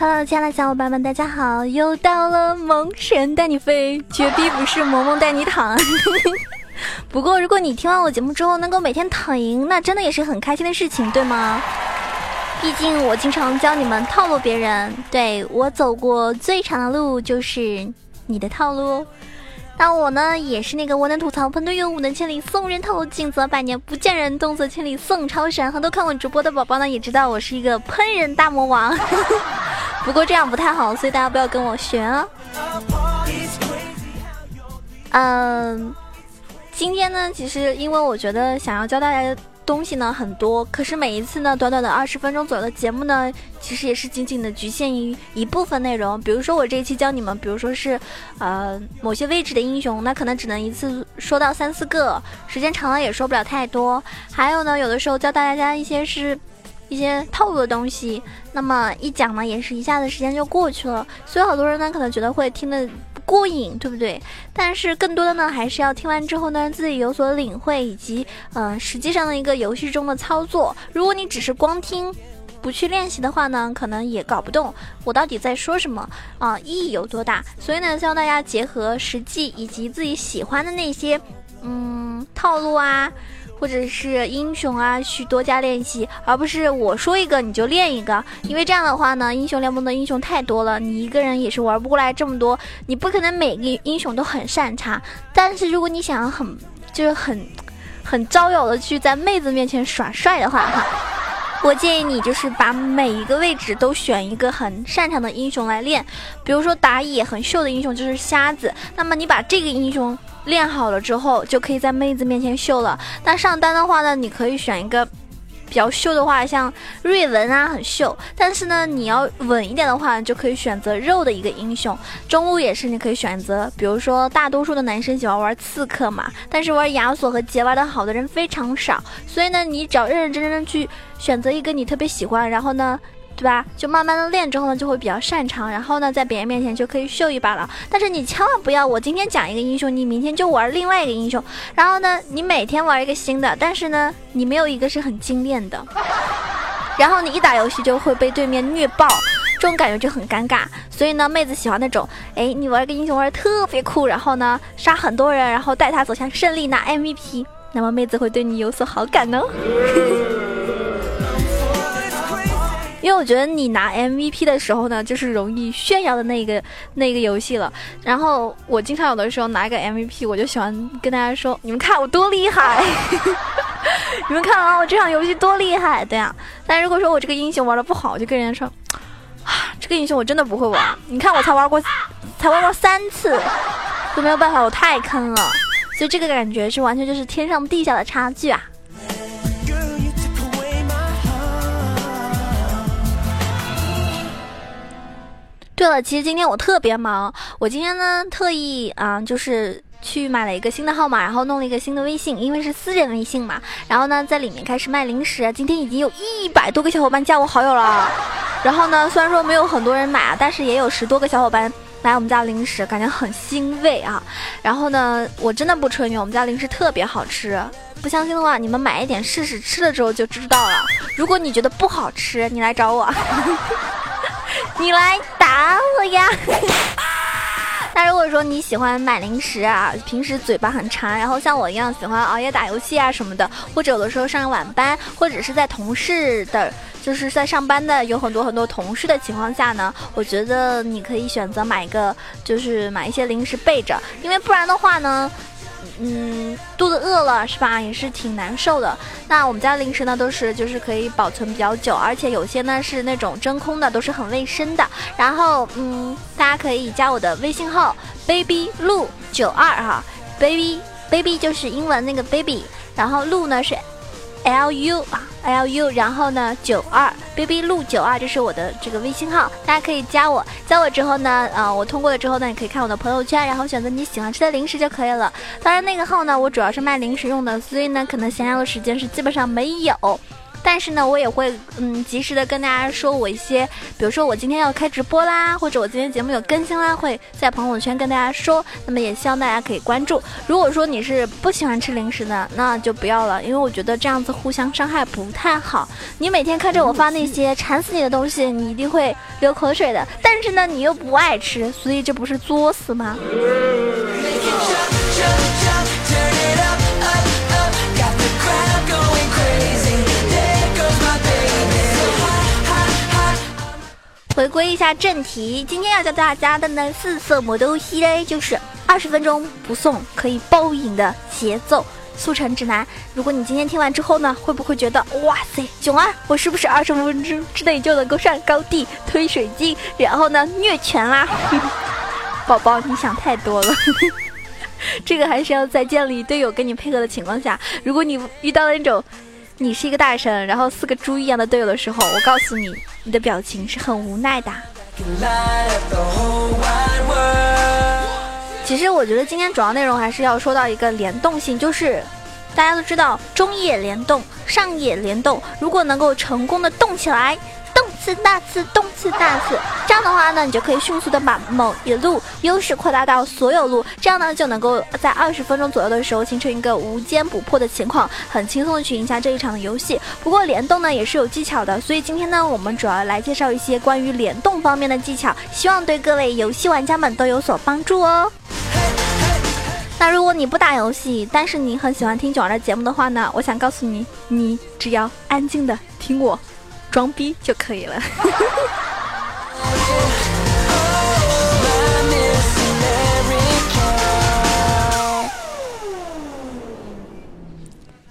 Hello，亲爱的小伙伴们，大家好！又到了萌神带你飞，绝逼不是萌萌带你躺。不过，如果你听完我节目之后能够每天躺赢，那真的也是很开心的事情，对吗？毕竟我经常教你们套路别人，对我走过最长的路就是你的套路。那我呢，也是那个我能吐槽喷队友，武能千里送人头，近则百年不见人，动则千里送超神。很多看我直播的宝宝呢，也知道我是一个喷人大魔王。不过这样不太好，所以大家不要跟我学啊。嗯，今天呢，其实因为我觉得想要教大家的。东西呢很多，可是每一次呢，短短的二十分钟左右的节目呢，其实也是仅仅的局限于一部分内容。比如说我这一期教你们，比如说是，呃，某些位置的英雄，那可能只能一次说到三四个，时间长了也说不了太多。还有呢，有的时候教大家一些是一些套路的东西，那么一讲呢，也是一下子时间就过去了，所以好多人呢可能觉得会听得不。过瘾，对不对？但是更多的呢，还是要听完之后呢，自己有所领会，以及嗯，实际上的一个游戏中的操作。如果你只是光听，不去练习的话呢，可能也搞不懂我到底在说什么啊，意义有多大。所以呢，希望大家结合实际以及自己喜欢的那些嗯套路啊。或者是英雄啊，去多加练习，而不是我说一个你就练一个，因为这样的话呢，英雄联盟的英雄太多了，你一个人也是玩不过来这么多，你不可能每个英雄都很擅长。但是如果你想要很就是很 很招摇的去在妹子面前耍帅的话，哈，我建议你就是把每一个位置都选一个很擅长的英雄来练，比如说打野很秀的英雄就是瞎子，那么你把这个英雄。练好了之后，就可以在妹子面前秀了。那上单的话呢，你可以选一个比较秀的话，像瑞文啊，很秀。但是呢，你要稳一点的话，就可以选择肉的一个英雄。中路也是，你可以选择，比如说大多数的男生喜欢玩刺客嘛，但是玩亚索和杰玩的好的人非常少。所以呢，你只要认认真真的去选择一个你特别喜欢，然后呢。对吧？就慢慢的练之后呢，就会比较擅长，然后呢，在别人面前就可以秀一把了。但是你千万不要，我今天讲一个英雄，你明天就玩另外一个英雄，然后呢，你每天玩一个新的，但是呢，你没有一个是很精炼的，然后你一打游戏就会被对面虐爆，这种感觉就很尴尬。所以呢，妹子喜欢那种，哎，你玩个英雄玩的特别酷，然后呢，杀很多人，然后带他走向胜利拿 MVP，那么妹子会对你有所好感呢。因为我觉得你拿 MVP 的时候呢，就是容易炫耀的那个那个游戏了。然后我经常有的时候拿一个 MVP，我就喜欢跟大家说：“你们看我多厉害！你们看啊，我这场游戏多厉害！”对呀。但如果说我这个英雄玩的不好，我就跟人家说：“啊，这个英雄我真的不会玩。你看我才玩过，才玩过三次，都没有办法，我太坑了。所以这个感觉是完全就是天上地下的差距啊！”对了，其实今天我特别忙，我今天呢特意啊，就是去买了一个新的号码，然后弄了一个新的微信，因为是私人微信嘛。然后呢，在里面开始卖零食，今天已经有一百多个小伙伴加我好友了。然后呢，虽然说没有很多人买啊，但是也有十多个小伙伴买我们家零食，感觉很欣慰啊。然后呢，我真的不吹牛，我们家零食特别好吃。不相信的话，你们买一点试试，吃了之后就知道了。如果你觉得不好吃，你来找我。你来打我呀！那如果说你喜欢买零食啊，平时嘴巴很馋，然后像我一样喜欢熬夜打游戏啊什么的，或者有的时候上晚班，或者是在同事的，就是在上班的有很多很多同事的情况下呢，我觉得你可以选择买一个，就是买一些零食备着，因为不然的话呢。嗯，肚子饿了是吧？也是挺难受的。那我们家零食呢，都是就是可以保存比较久，而且有些呢是那种真空的，都是很卫生的。然后，嗯，大家可以加我的微信号 baby 鹿九二哈，baby baby 就是英文那个 baby，然后鹿呢是。L U 啊，L U，然后呢，九二 baby 陆九啊，这是我的这个微信号，大家可以加我。加我之后呢，呃，我通过了之后呢，你可以看我的朋友圈，然后选择你喜欢吃的零食就可以了。当然那个号呢，我主要是卖零食用的，所以呢，可能闲聊的时间是基本上没有。但是呢，我也会嗯及时的跟大家说我一些，比如说我今天要开直播啦，或者我今天节目有更新啦，会在朋友圈跟大家说。那么也希望大家可以关注。如果说你是不喜欢吃零食的，那就不要了，因为我觉得这样子互相伤害不太好。你每天看着我发那些馋死你的东西，你一定会流口水的。但是呢，你又不爱吃，所以这不是作死吗？回归一下正题，今天要教大家的呢四色魔豆西嘞？就是二十分钟不送可以包赢的节奏速成指南。如果你今天听完之后呢，会不会觉得哇塞，囧儿，我是不是二十分钟之内就能够上高地推水晶，然后呢虐拳啦？宝宝，你想太多了，这个还是要在建立队友跟你配合的情况下。如果你遇到了那种。你是一个大神，然后四个猪一样的队友的时候，我告诉你，你的表情是很无奈的。其实我觉得今天主要内容还是要说到一个联动性，就是大家都知道中野联动、上野联动，如果能够成功的动起来。次大次动次大次，这样的话呢，你就可以迅速的把某一路优势扩大到所有路，这样呢就能够在二十分钟左右的时候形成一个无坚不破的情况，很轻松的去赢下这一场的游戏。不过联动呢也是有技巧的，所以今天呢我们主要来介绍一些关于联动方面的技巧，希望对各位游戏玩家们都有所帮助哦。那如果你不打游戏，但是你很喜欢听九儿的节目的话呢，我想告诉你，你只要安静的听我。装逼就可以了。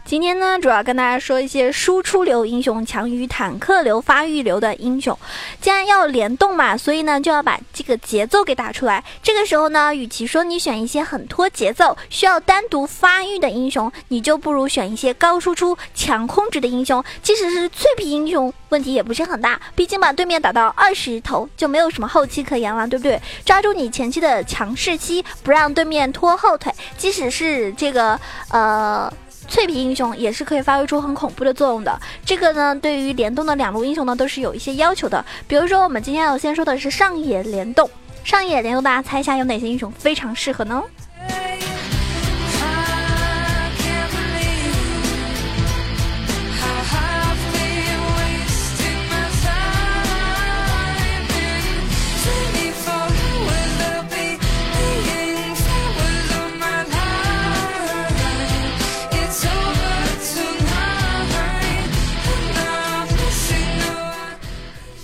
今天呢，主要跟大家说一些输出流英雄强于坦克流发育流的英雄。既然要联动嘛，所以呢就要把这个节奏给打出来。这个时候呢，与其说你选一些很拖节奏、需要单独发育的英雄，你就不如选一些高输出、强控制的英雄。即使是脆皮英雄，问题也不是很大，毕竟把对面打到二十头就没有什么后期可言了，对不对？抓住你前期的强势期，不让对面拖后腿。即使是这个呃。脆皮英雄也是可以发挥出很恐怖的作用的。这个呢，对于联动的两路英雄呢，都是有一些要求的。比如说，我们今天要先说的是上野联动。上野联动，大家猜一下有哪些英雄非常适合呢？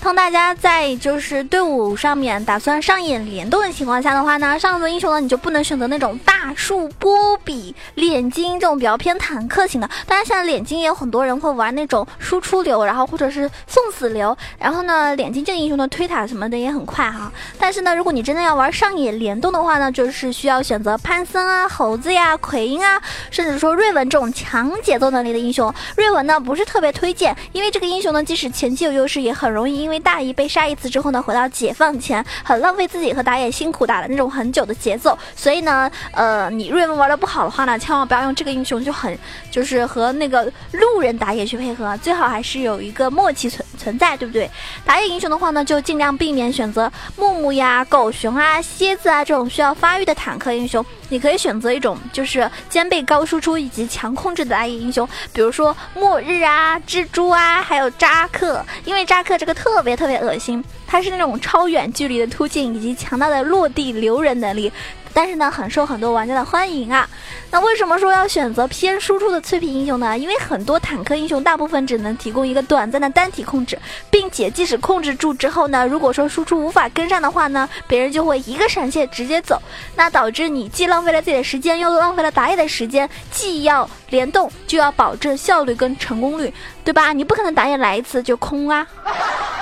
当大家在就是队伍上面打算上演联动的情况下的话呢，上路英雄呢你就不能选择那种大树波比、脸金这种比较偏坦克型的。当然，现在脸金也有很多人会玩那种输出流，然后或者是送死流。然后呢，脸金这个英雄的推塔什么的也很快哈。但是呢，如果你真的要玩上野联动的话呢，就是需要选择潘森啊、猴子呀、奎因啊，甚至说瑞文这种强节奏能力的英雄。瑞文呢不是特别推荐，因为这个英雄呢即使前期有优势，也很容易因为。大姨被杀一次之后呢，回到解放前很浪费自己和打野辛苦打的那种很久的节奏，所以呢，呃，你瑞文玩的不好的话呢，千万不要用这个英雄，就很就是和那个路人打野去配合，最好还是有一个默契存存在，对不对？打野英雄的话呢，就尽量避免选择木木呀、狗熊啊、蝎子啊这种需要发育的坦克英雄，你可以选择一种就是兼备高输出以及强控制的打野英雄，比如说末日啊、蜘蛛啊，还有扎克，因为扎克这个特。别特别恶心，他是那种超远距离的突进以及强大的落地留人能力，但是呢，很受很多玩家的欢迎啊。那为什么说要选择偏输出的脆皮英雄呢？因为很多坦克英雄大部分只能提供一个短暂的单体控制，并且即使控制住之后呢，如果说输出无法跟上的话呢，别人就会一个闪现直接走，那导致你既浪费了自己的时间，又浪费了打野的时间，既要联动，就要保证效率跟成功率，对吧？你不可能打野来一次就空啊。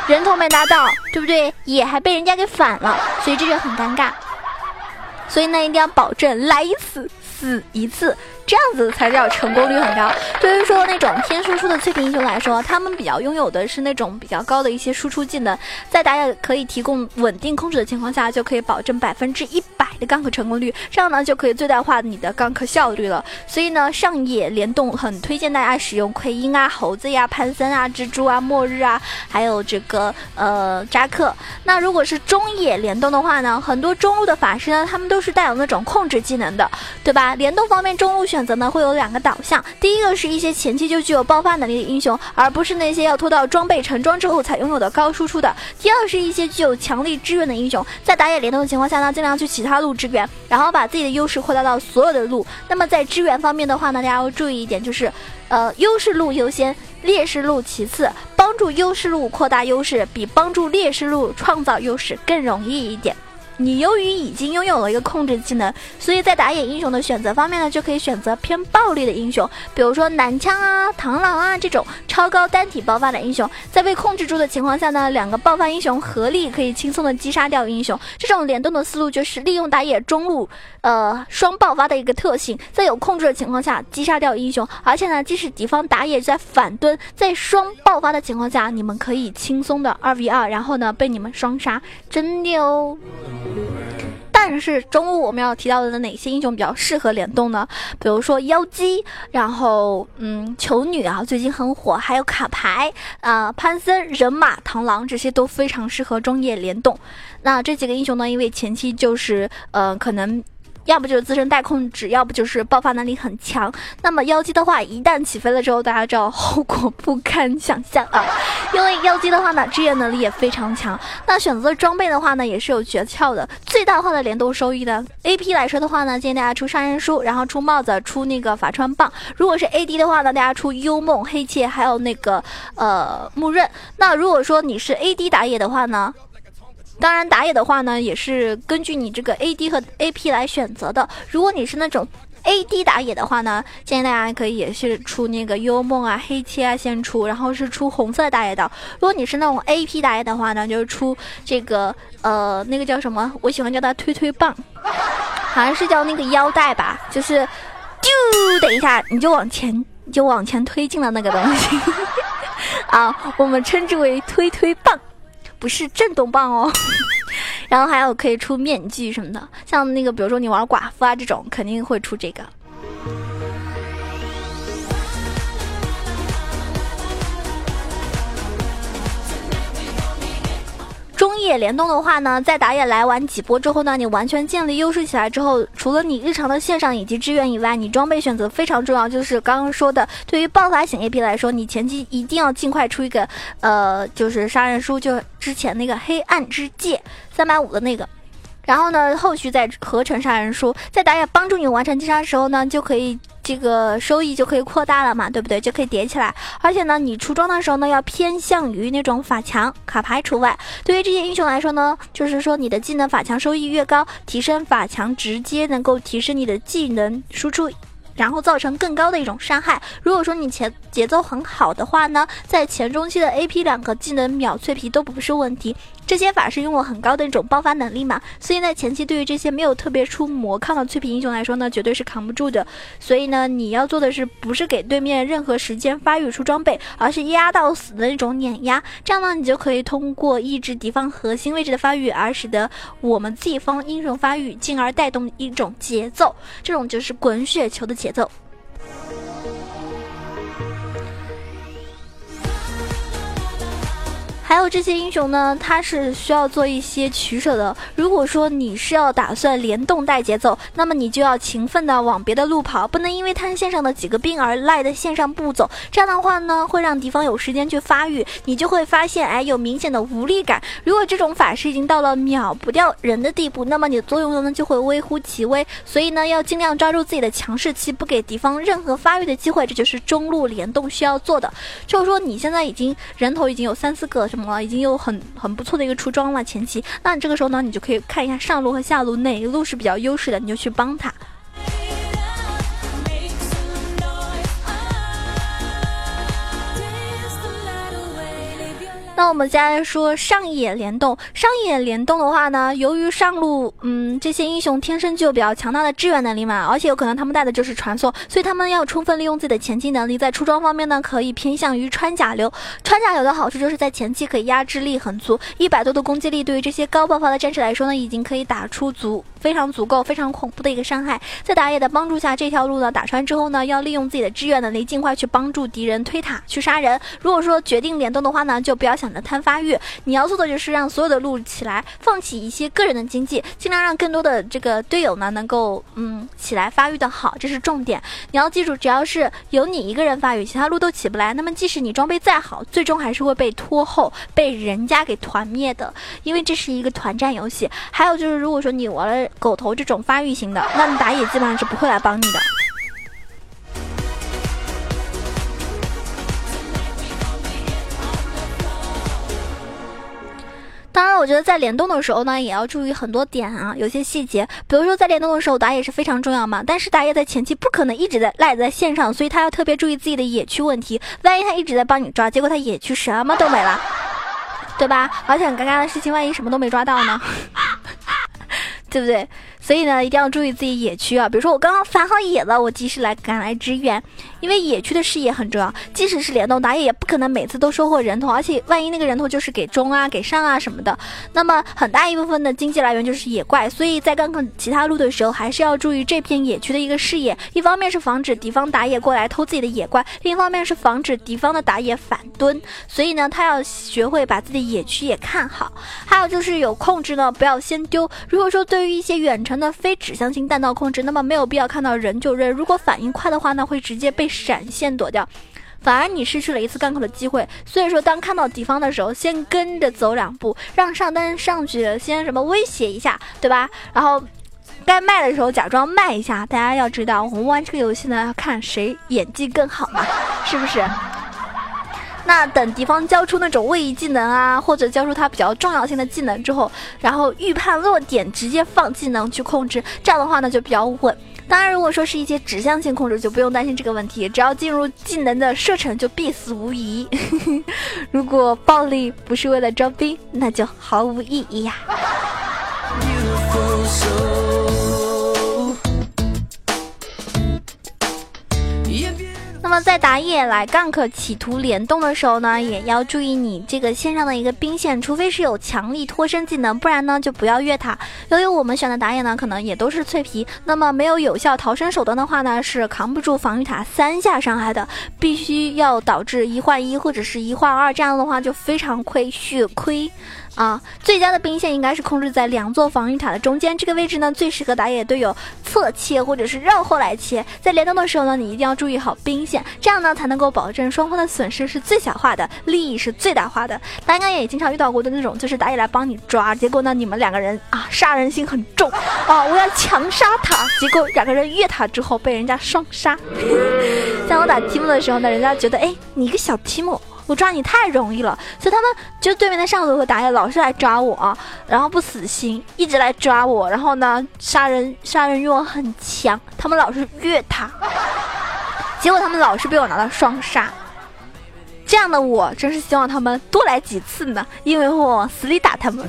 人头没拿到，对不对？野还被人家给反了，所以这就很尴尬。所以呢，一定要保证来一次死一次，这样子才叫成功率很高。对于说那种偏输出的脆皮英雄来说，他们比较拥有的是那种比较高的一些输出技能，在打野可以提供稳定控制的情况下，就可以保证百分之一百的 gank 成功率，这样呢就可以最大化你的 gank 效率了。所以呢，上野联动很推荐大家使用奎因啊、猴子呀、潘森啊、蜘蛛啊、末日啊，还有这个呃扎克。那如果是中野联动的话呢，很多中路的法师呢，他们都是带有那种控制技能的，对吧？联动方面，中路选选择呢会有两个导向，第一个是一些前期就具有爆发能力的英雄，而不是那些要拖到装备成装之后才拥有的高输出的。第二是一些具有强力支援的英雄，在打野联动的情况下呢，尽量去其他路支援，然后把自己的优势扩大到所有的路。那么在支援方面的话呢，大家要注意一点，就是，呃，优势路优先，劣势路其次。帮助优势路扩大优势，比帮助劣势路创造优势更容易一点。你由于已经拥有了一个控制技能，所以在打野英雄的选择方面呢，就可以选择偏暴力的英雄，比如说男枪啊、螳螂啊这种超高单体爆发的英雄，在被控制住的情况下呢，两个爆发英雄合力可以轻松的击杀掉英雄。这种联动的思路就是利用打野中路呃双爆发的一个特性，在有控制的情况下击杀掉英雄，而且呢，即使敌方打野在反蹲，在双爆发的情况下，你们可以轻松的二 v 二，然后呢被你们双杀，真的哦。但是中路我们要提到的哪些英雄比较适合联动呢？比如说妖姬，然后嗯，球女啊，最近很火，还有卡牌啊，潘森、人马、螳螂这些都非常适合中野联动。那这几个英雄呢，因为前期就是呃，可能。要不就是自身带控制，要不就是爆发能力很强。那么妖姬的话，一旦起飞了之后，大家知道后果不堪想象啊！因为妖姬的话呢，支援能力也非常强。那选择装备的话呢，也是有诀窍的，最大化的联动收益的。A P 来说的话呢，建议大家出杀人书，然后出帽子，出那个法穿棒。如果是 A D 的话呢，大家出幽梦、黑切，还有那个呃木刃。那如果说你是 A D 打野的话呢？当然，打野的话呢，也是根据你这个 AD 和 AP 来选择的。如果你是那种 AD 打野的话呢，建议大家可以也是出那个幽梦啊、黑切啊先出，然后是出红色打野刀。如果你是那种 AP 打野的话呢，就是出这个呃那个叫什么？我喜欢叫它推推棒，好像是叫那个腰带吧，就是丢的一下你就往前你就往前推进了那个东西 啊，我们称之为推推棒。不是震动棒哦，然后还有可以出面具什么的，像那个比如说你玩寡妇啊这种，肯定会出这个。野联动的话呢，在打野来玩几波之后呢，你完全建立优势起来之后，除了你日常的线上以及支援以外，你装备选择非常重要。就是刚刚说的，对于爆发型 AP 来说，你前期一定要尽快出一个，呃，就是杀人书，就之前那个黑暗之戒三百五的那个。然后呢，后续再合成杀人书，在打野帮助你完成击杀的时候呢，就可以这个收益就可以扩大了嘛，对不对？就可以叠起来。而且呢，你出装的时候呢，要偏向于那种法强，卡牌除外。对于这些英雄来说呢，就是说你的技能法强收益越高，提升法强直接能够提升你的技能输出。然后造成更高的一种伤害。如果说你前节奏很好的话呢，在前中期的 AP 两个技能秒脆皮都不是问题。这些法师拥有很高的一种爆发能力嘛，所以呢，前期对于这些没有特别出魔抗的脆皮英雄来说呢，绝对是扛不住的。所以呢，你要做的是不是给对面任何时间发育出装备，而是压到死的那种碾压。这样呢，你就可以通过抑制敌方核心位置的发育，而使得我们自己方英雄发育，进而带动一种节奏。这种就是滚雪球的节奏。还有这些英雄呢，他是需要做一些取舍的。如果说你是要打算联动带节奏，那么你就要勤奋的往别的路跑，不能因为摊线上的几个兵而赖在线上不走。这样的话呢，会让敌方有时间去发育，你就会发现，哎，有明显的无力感。如果这种法师已经到了秒不掉人的地步，那么你的作用呢就会微乎其微。所以呢，要尽量抓住自己的强势期，不给敌方任何发育的机会。这就是中路联动需要做的。就是说，你现在已经人头已经有三四个什么。已经有很很不错的一个出装了，前期，那你这个时候呢，你就可以看一下上路和下路哪一路是比较优势的，你就去帮他。那我们接下来说上野联动。上野联动的话呢，由于上路，嗯，这些英雄天生就有比较强大的支援能力嘛，而且有可能他们带的就是传送，所以他们要充分利用自己的前期能力，在出装方面呢，可以偏向于穿甲流。穿甲流的好处就是在前期可以压制力很足，一百多的攻击力对于这些高爆发的战士来说呢，已经可以打出足非常足够、非常恐怖的一个伤害。在打野的帮助下，这条路呢打穿之后呢，要利用自己的支援能力，尽快去帮助敌人推塔去杀人。如果说决定联动的话呢，就不要想着贪发育，你要做的就是让所有的路起来，放弃一些个人的经济，尽量让更多的这个队友呢能够嗯起来发育的好，这是重点。你要记住，只要是有你一个人发育，其他路都起不来，那么即使你装备再好，最终还是会被拖后，被人家给团灭的，因为这是一个团战游戏。还有就是，如果说你玩了狗头这种发育型的，那你打野基本上是不会来帮你的。当然，我觉得在联动的时候呢，也要注意很多点啊，有些细节。比如说在联动的时候，打野是非常重要嘛。但是打野在前期不可能一直在赖在线上，所以他要特别注意自己的野区问题。万一他一直在帮你抓，结果他野区什么都没了，对吧？而且很尴尬的事情，万一什么都没抓到呢？对不对？所以呢，一定要注意自己野区啊。比如说我刚刚反好野了，我及时来赶来支援，因为野区的视野很重要。即使是联动打野，也不可能每次都收获人头，而且万一那个人头就是给中啊、给上啊什么的，那么很大一部分的经济来源就是野怪。所以在刚刚其他路的时候，还是要注意这片野区的一个视野。一方面是防止敌方打野过来偷自己的野怪，另一方面是防止敌方的打野反蹲。所以呢，他要学会把自己野区也看好。还有就是有控制呢，不要先丢。如果说对于一些远程的非指向性弹道控制，那么没有必要看到人就扔。如果反应快的话呢，会直接被闪现躲掉，反而你失去了一次干扣的机会。所以说，当看到敌方的时候，先跟着走两步，让上单上去先什么威胁一下，对吧？然后该卖的时候假装卖一下。大家要知道，我们玩这个游戏呢，要看谁演技更好嘛，是不是？那等敌方交出那种位移技能啊，或者交出他比较重要性的技能之后，然后预判落点，直接放技能去控制，这样的话呢就比较稳。当然，如果说是一些指向性控制，就不用担心这个问题，只要进入技能的射程就必死无疑。如果暴力不是为了装逼，那就毫无意义呀。那么在打野来 gank 企图联动的时候呢，也要注意你这个线上的一个兵线，除非是有强力脱身技能，不然呢就不要越塔。由于我们选的打野呢，可能也都是脆皮，那么没有有效逃生手段的话呢，是扛不住防御塔三下伤害的，必须要导致一换一或者是一换二，这样的话就非常亏血亏。啊，最佳的兵线应该是控制在两座防御塔的中间这个位置呢，最适合打野队友侧切或者是绕后来切。在联动的时候呢，你一定要注意好兵线，这样呢才能够保证双方的损失是最小化的，利益是最大化的。大家也经常遇到过的那种，就是打野来帮你抓，结果呢你们两个人啊杀人心很重啊，我要强杀他，结果两个人越塔之后被人家双杀。在我打提莫的时候呢，人家觉得哎你一个小提莫。我抓你太容易了，所以他们就对面的上路和打野老是来抓我，然后不死心，一直来抓我，然后呢，杀人杀人欲望很强，他们老是越塔，结果他们老是被我拿到双杀，这样的我真是希望他们多来几次呢，因为我往死里打他们。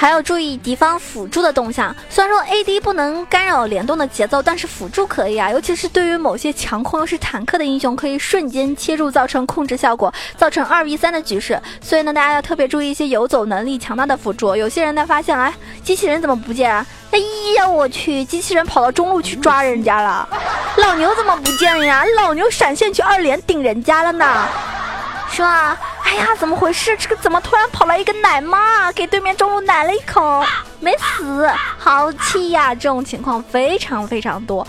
还要注意敌方辅助的动向。虽然说 AD 不能干扰联动的节奏，但是辅助可以啊。尤其是对于某些强控又是坦克的英雄，可以瞬间切入，造成控制效果，造成二 v 三的局势。所以呢，大家要特别注意一些游走能力强大的辅助。有些人呢发现，哎，机器人怎么不见啊？哎呀，我去，机器人跑到中路去抓人家了。老牛怎么不见呀？老牛闪现去二连顶人家了呢，是吧？哎呀，怎么回事？这个怎么突然跑来一个奶妈，给对面中路奶了一口，没死，好气呀！这种情况非常非常多。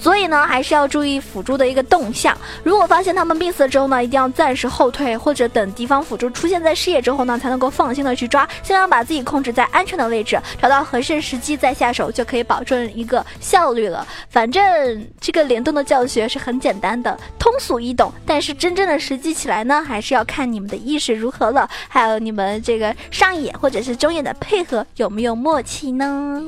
所以呢，还是要注意辅助的一个动向。如果发现他们病死了之后呢，一定要暂时后退，或者等敌方辅助出现在视野之后呢，才能够放心的去抓。尽量把自己控制在安全的位置，找到合适时机再下手，就可以保证一个效率了。反正这个联动的教学是很简单的，通俗易懂。但是真正的实际起来呢，还是要看你们的意识如何了，还有你们这个上野或者是中野的配合有没有默契呢？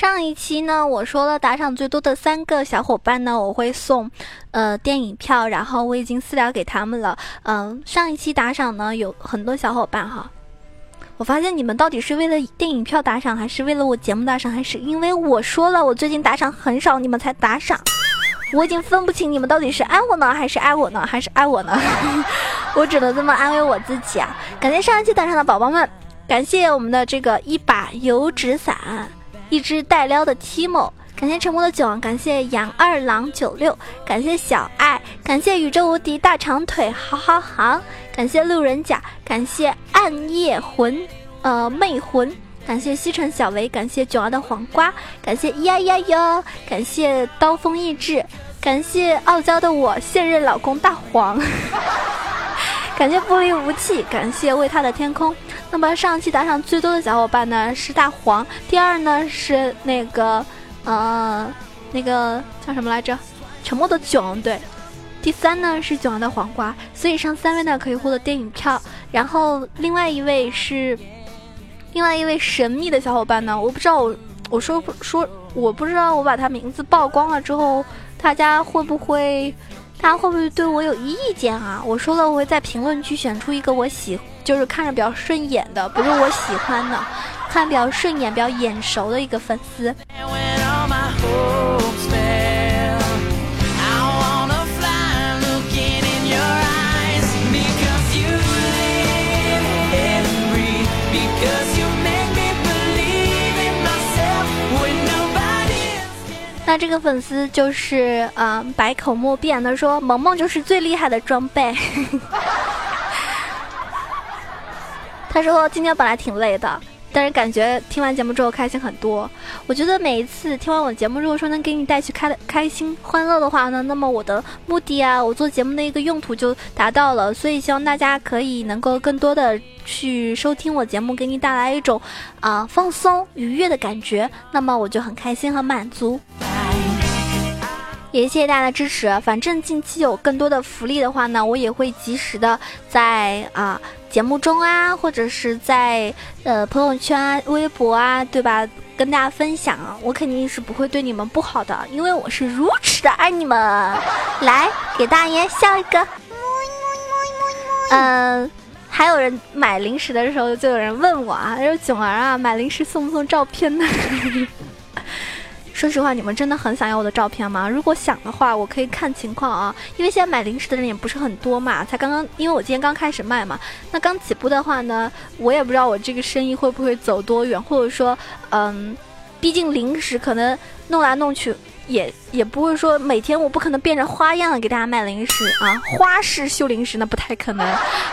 上一期呢，我说了打赏最多的三个小伙伴呢，我会送，呃，电影票，然后我已经私聊给他们了。嗯，上一期打赏呢，有很多小伙伴哈，我发现你们到底是为了电影票打赏，还是为了我节目打赏，还是因为我说了我最近打赏很少，你们才打赏？我已经分不清你们到底是爱我呢，还是爱我呢，还是爱我呢？我只能这么安慰我自己啊！感谢上一期打赏的宝宝们，感谢我们的这个一把油纸伞，一只带撩的 Timo，感谢沉默的囧，感谢杨二郎九六，感谢小爱，感谢宇宙无敌大长腿，好好好，感谢路人甲，感谢暗夜魂，呃魅魂。感谢西城小维，感谢九儿的黄瓜，感谢咿呀呀哟，感谢刀锋意志，感谢傲娇的我现任老公大黄，感谢不离无弃，感谢为他的天空。那么上期打赏最多的小伙伴呢是大黄，第二呢是那个呃那个叫什么来着？沉默的囧，对，第三呢是囧儿的黄瓜，所以上三位呢可以获得电影票，然后另外一位是。另外一位神秘的小伙伴呢？我不知道，我我说不说，我不知道我把他名字曝光了之后，大家会不会，他会不会对我有意见啊？我说了，我会在评论区选出一个我喜，就是看着比较顺眼的，不是我喜欢的，看比较顺眼、比较眼熟的一个粉丝。这个粉丝就是嗯百口莫辩他说萌萌就是最厉害的装备。他说今天本来挺累的，但是感觉听完节目之后开心很多。我觉得每一次听完我节目，如果说能给你带去开开心欢乐的话呢，那么我的目的啊，我做节目的一个用途就达到了。所以希望大家可以能够更多的去收听我节目，给你带来一种啊放松愉悦的感觉，那么我就很开心和满足。也谢谢大家的支持。反正近期有更多的福利的话呢，我也会及时的在啊节目中啊，或者是在呃朋友圈啊、微博啊，对吧，跟大家分享。我肯定是不会对你们不好的，因为我是如此的爱你们。来，给大爷笑一个。嗯，还有人买零食的时候，就有人问我啊，说囧儿啊，买零食送不送照片呢？说实话，你们真的很想要我的照片吗？如果想的话，我可以看情况啊。因为现在买零食的人也不是很多嘛，才刚刚，因为我今天刚开始卖嘛。那刚起步的话呢，我也不知道我这个生意会不会走多远，或者说，嗯，毕竟零食可能弄来弄去，也也不会说每天我不可能变着花样给大家卖零食啊，花式秀零食那不太可能。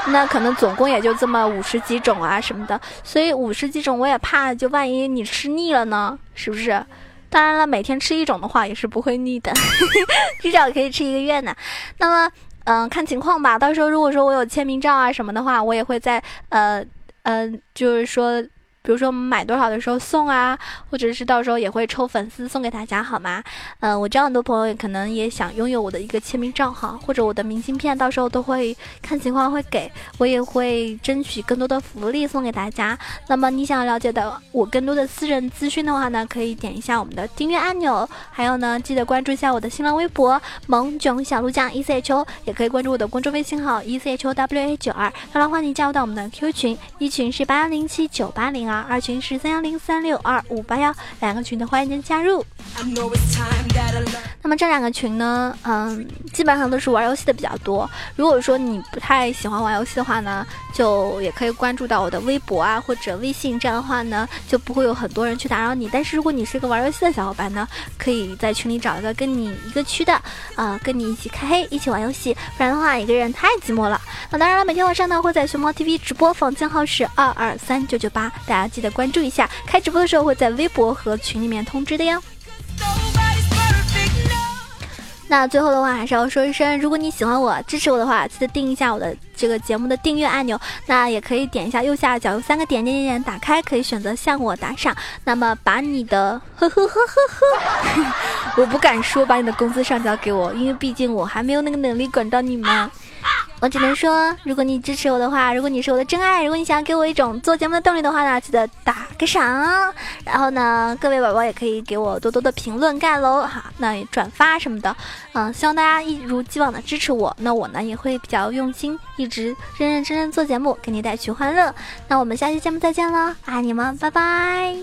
那可能总共也就这么五十几种啊什么的，所以五十几种我也怕，就万一你吃腻了呢，是不是？当然了，每天吃一种的话也是不会腻的，至少可以吃一个月呢。那么，嗯，看情况吧。到时候如果说我有签名照啊什么的话，我也会在呃，嗯，就是说。比如说我们买多少的时候送啊，或者是到时候也会抽粉丝送给大家，好吗？呃，我知道很多朋友可能也想拥有我的一个签名照哈，或者我的明信片，到时候都会看情况会给我，也会争取更多的福利送给大家。那么你想要了解的我更多的私人资讯的话呢，可以点一下我们的订阅按钮，还有呢，记得关注一下我的新浪微博萌囧小鹿酱 E C H O，也可以关注我的公众微信号 E C H O W A 九二，当然欢迎加入到我们的 Q 群，一群是八零七九八零二。二群是三幺零三六二五八幺，两个群的欢迎您加入。那么这两个群呢，嗯，基本上都是玩游戏的比较多。如果说你不太喜欢玩游戏的话呢，就也可以关注到我的微博啊或者微信，这样的话呢就不会有很多人去打扰你。但是如果你是一个玩游戏的小伙伴呢，可以在群里找一个跟你一个区的啊，跟你一起开黑，一起玩游戏。不然的话，一个人太寂寞了。那当然了，每天晚上呢会在熊猫 TV 直播，房间号是二二三九九八，大家记得关注一下。开直播的时候会在微博和群里面通知的哟。那最后的话还是要说一声，如果你喜欢我、支持我的话，记得订一下我的这个节目的订阅按钮。那也可以点一下右下角有三个点点点点打开，可以选择向我打赏。那么把你的 呵呵呵呵呵，我不敢说把你的工资上交给我，因为毕竟我还没有那个能力管到你们。我只能说，如果你支持我的话，如果你是我的真爱，如果你想给我一种做节目的动力的话呢，记得打个赏。然后呢，各位宝宝也可以给我多多的评论盖楼哈，那也转发什么的。嗯，希望大家一如既往的支持我，那我呢也会比较用心，一直认认真真做节目，给你带去欢乐。那我们下期节目再见了，爱你们，拜拜。